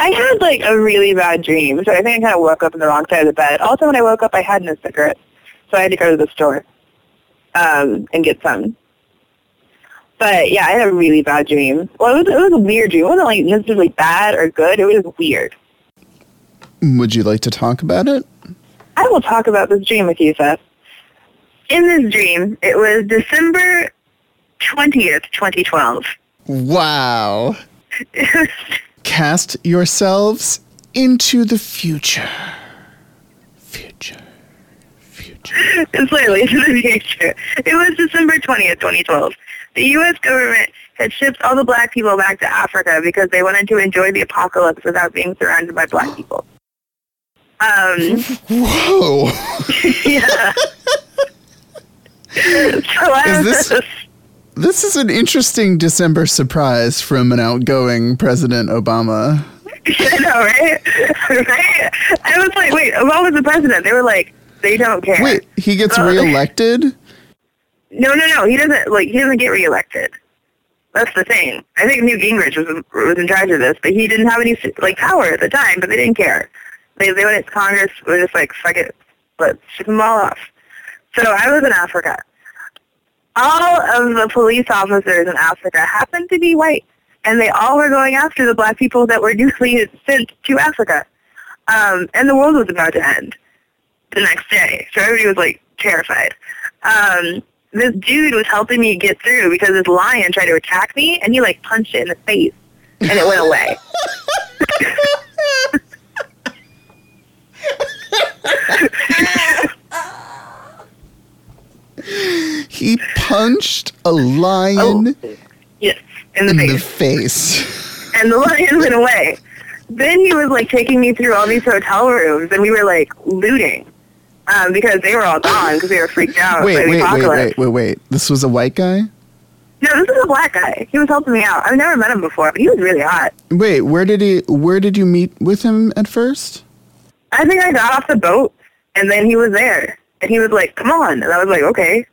I had like a really bad dream, so I think I kind of woke up in the wrong side of the bed. Also, when I woke up, I had no cigarettes, so I had to go to the store um, and get some. But yeah, I had a really bad dream. Well, it was, it was a weird dream. It wasn't like necessarily bad or good. It was weird. Would you like to talk about it? I will talk about this dream with you, Seth. In this dream, it was December 20th, 2012. Wow. Cast yourselves into the future. Future. Future. it's literally the future. It was December 20th, 2012. The U.S. government had shipped all the black people back to Africa because they wanted to enjoy the apocalypse without being surrounded by black people. Um, Whoa. yeah. so I Is was this- This is an interesting December surprise from an outgoing President Obama. I know, right? right? I was like, wait, Obama's the president. They were like, they don't care. Wait, he gets Uh, reelected? No, no, no. He doesn't like. He doesn't get reelected. That's the thing. I think Newt Gingrich was in, was in charge of this, but he didn't have any like power at the time. But they didn't care. They they went to Congress. Were just like fuck it, let's ship them all off. So I was in Africa. All of the police officers in Africa happened to be white, and they all were going after the black people that were newly sent to Africa. Um, and the world was about to end the next day. So everybody was like terrified. Um, this dude was helping me get through because this lion tried to attack me and he like punched it in the face and it went away. He punched a lion yes, in the in face. the face. and the lion went away. Then he was like taking me through all these hotel rooms and we were like looting. Um, because they were all gone because they were freaked out Wait, by the wait, wait, apocalypse. wait, wait, wait. This was a white guy? No, this is a black guy. He was helping me out. I've never met him before, but he was really hot. Wait, where did he where did you meet with him at first? I think I got off the boat, and then he was there, and he was like, "Come on," and I was like, "Okay."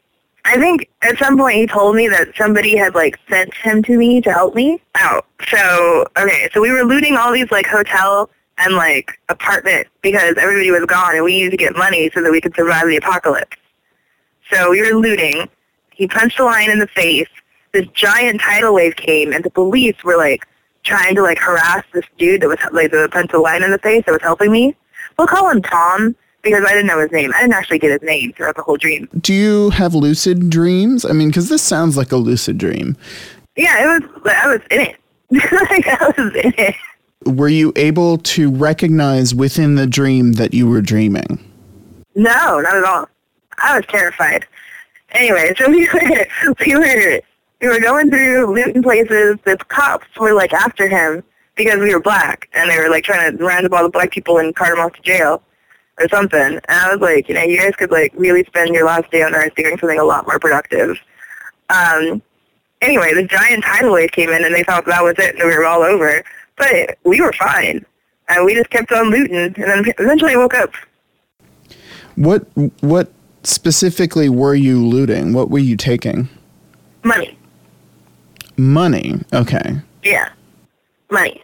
I think at some point he told me that somebody had like sent him to me to help me out. So okay, so we were looting all these like hotel and like apartment because everybody was gone, and we needed to get money so that we could survive the apocalypse. So we were looting. He punched a lion in the face. This giant tidal wave came, and the police were like trying to like harass this dude that was like that punched a lion in the face that was helping me. We'll call him Tom because I didn't know his name. I didn't actually get his name throughout the whole dream. Do you have lucid dreams? I mean, cuz this sounds like a lucid dream. Yeah, it was. I was in it. like I was in it. Were you able to recognize within the dream that you were dreaming? No, not at all. I was terrified. Anyway, so we were we were we were going through looting places. The cops were like after him because we were black, and they were like trying to round up all the black people and cart them off to jail or something. And I was like, you know, you guys could like really spend your last day on Earth doing something a lot more productive. Um. Anyway, the giant tidal wave came in, and they thought that was it, and we were all over. But we were fine, and we just kept on looting, and then eventually woke up. What what specifically were you looting? What were you taking? Money. Money. Okay. Yeah. Money.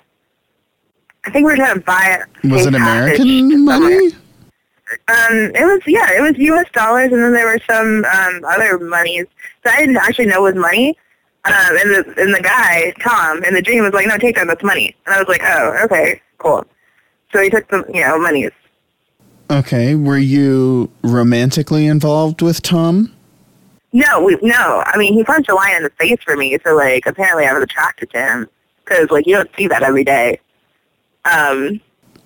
I think we were trying to buy it. Was it American money? Um, it was yeah, it was U.S. dollars, and then there were some um, other monies that I didn't actually know was money. Um, and the and the guy Tom in the dream was like, "No, take that. That's money." And I was like, "Oh, okay, cool." So he took the you know monies. Okay. Were you romantically involved with Tom? No, we, no. I mean, he punched a lion in the face for me, so like apparently I was attracted to him because like you don't see that every day. Um,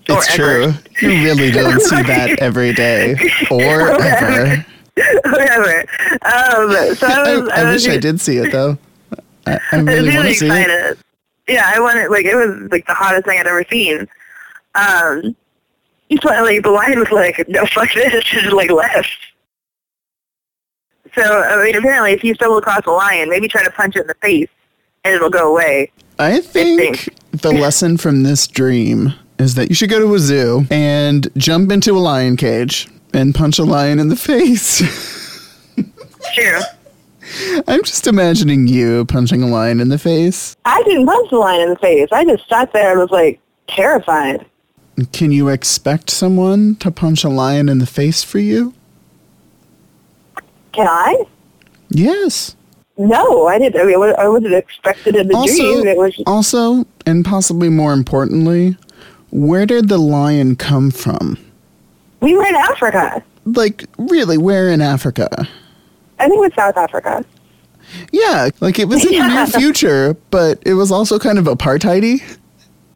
It's true. You really don't see that every day or ever. Whatever. Um, so I, I, was, I was wish I did see it though. I, I I really really to see it. excited. Yeah, I wanted like it was like the hottest thing I'd ever seen. Um, but like the lion was like, no, fuck this, just like left. So I mean, apparently, if you stumble across a lion, maybe try to punch it in the face, and it'll go away. I think think. the lesson from this dream is that you should go to a zoo and jump into a lion cage and punch a lion in the face. True. I'm just imagining you punching a lion in the face. I didn't punch the lion in the face. I just sat there and was like, terrified. Can you expect someone to punch a lion in the face for you? Can I? Yes. No, I didn't. I mean, I wasn't expected in the Also, dream. It was also, and possibly more importantly, where did the lion come from? we were in Africa. Like, really, where in Africa? I think it was South Africa. Yeah, like it was in the near future, but it was also kind of apartheidy.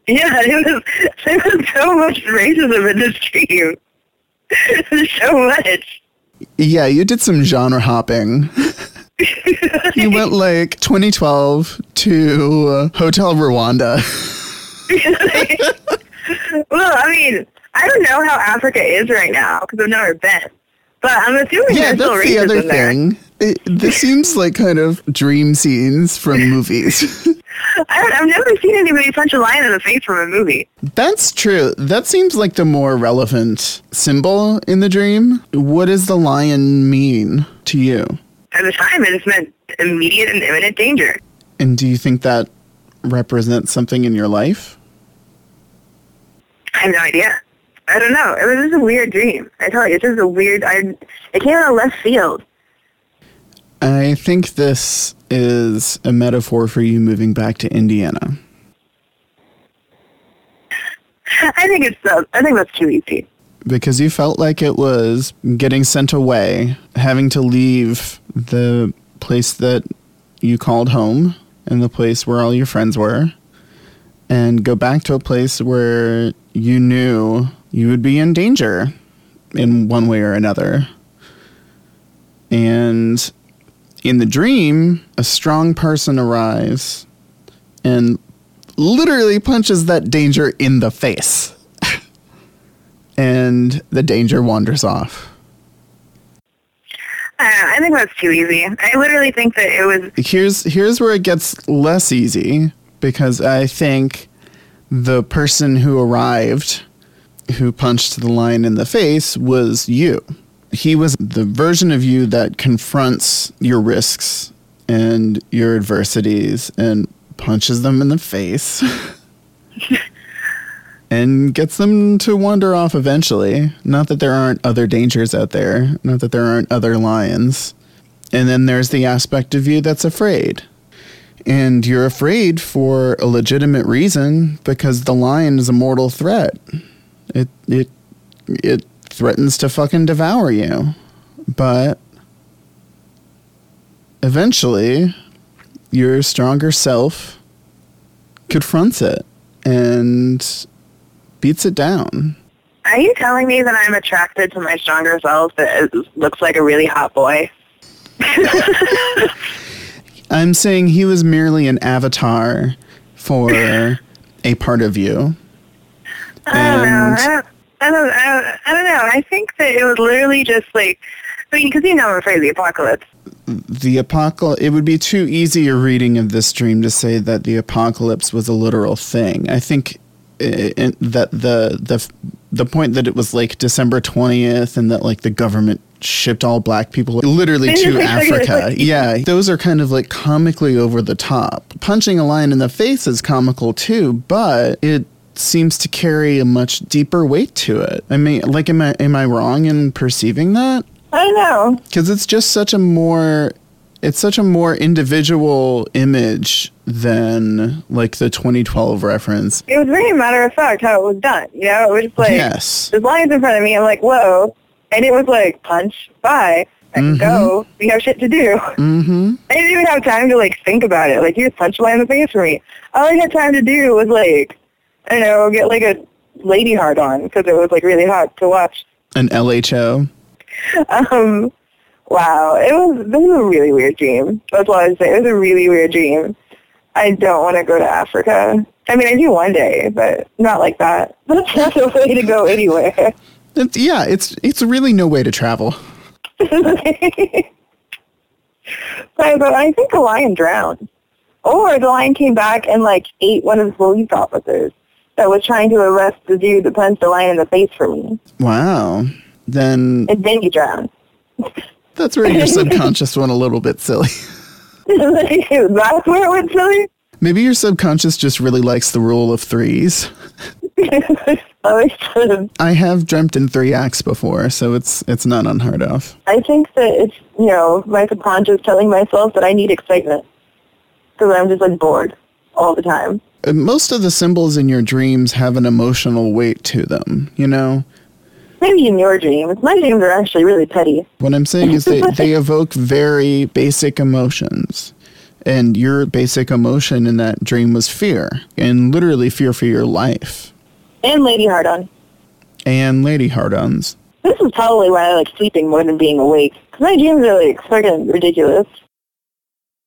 Yeah, it was. There was so much racism in this. There's so much. Yeah, you did some genre hopping. you went like 2012 to uh, Hotel Rwanda. Well, I mean, I don't know how Africa is right now because I've never been. But I'm assuming yeah, that's the other thing. It, this seems like kind of dream scenes from movies. I I've never seen anybody punch a lion in the face from a movie. That's true. That seems like the more relevant symbol in the dream. What does the lion mean to you? At the time, it just meant immediate and imminent danger. And do you think that represents something in your life? I have no idea. I don't know. It was just a weird dream. I tell you, it's just a weird. I it came out of left field. I think this is a metaphor for you moving back to Indiana. I think it's. Uh, I think that's too easy. because you felt like it was getting sent away, having to leave the place that you called home and the place where all your friends were, and go back to a place where you knew you would be in danger in one way or another. And in the dream, a strong person arrives and literally punches that danger in the face and the danger wanders off. I, I think that's too easy. I literally think that it was. Here's here's where it gets less easy because I think the person who arrived who punched the lion in the face was you. He was the version of you that confronts your risks and your adversities and punches them in the face. and gets them to wander off eventually. Not that there aren't other dangers out there, not that there aren't other lions. And then there's the aspect of you that's afraid. And you're afraid for a legitimate reason because the lion is a mortal threat. It it it threatens to fucking devour you. But eventually your stronger self confronts it and beats it down. Are you telling me that I'm attracted to my stronger self that looks like a really hot boy? I'm saying he was merely an avatar for a part of you. I don't know. I don't, I don't, I don't, I don't know. I think that it was literally just like, I mean, because you know I'm afraid of the apocalypse. The apocalypse, it would be too easy a reading of this dream to say that the apocalypse was a literal thing. I think i i that the, the, the point that it was like December 20th and that like the government shipped all black people literally to Africa. Yeah, those are kind of like comically over the top. Punching a lion in the face is comical too, but it seems to carry a much deeper weight to it. I mean, like am I am I wrong in perceiving that? I know. because it's just such a more it's such a more individual image than like the 2012 reference It was very matter of fact how it was done. You know, it was just like, yes there's lions in front of me. I'm like, whoa. And it was like, punch, bye. I can go. We have shit to do. mm-hmm I didn't even have time to like think about it. Like, you just punched a lion in the face for me. All I had time to do was like, I don't know, get like a lady heart on because it was like really hot to watch. an lho Um, wow, it was this was a really weird dream. That's what I was saying. It was a really weird dream. I don't want to go to Africa. I mean, I do one day, but not like that. That's not the way to go anywhere. it's, yeah it's it's really no way to travel But but I think the lion drowned, or the lion came back and like ate one of the police officers that was trying to arrest the dude that punched the lion in the face for me, wow then and then he drowned. that's where your subconscious went a little bit silly That's where it went silly. maybe your subconscious just really likes the rule of threes I have dreamt in three acts before, so it's it's not unheard of. I think that it's, you know, my subconscious telling myself that I need excitement. Because I'm just like bored all the time. Uh, Most of the symbols in your dreams have an emotional weight to them, you know? Maybe in your dreams. My dreams are actually really petty. What I'm saying is they, they evoke very basic emotions. And your basic emotion in that dream was fear, and literally fear for your life. And Lady Hard-On. And lady hard-ons. This is probably why I like sleeping more than being awake. 'Cause my dreams are like fucking ridiculous.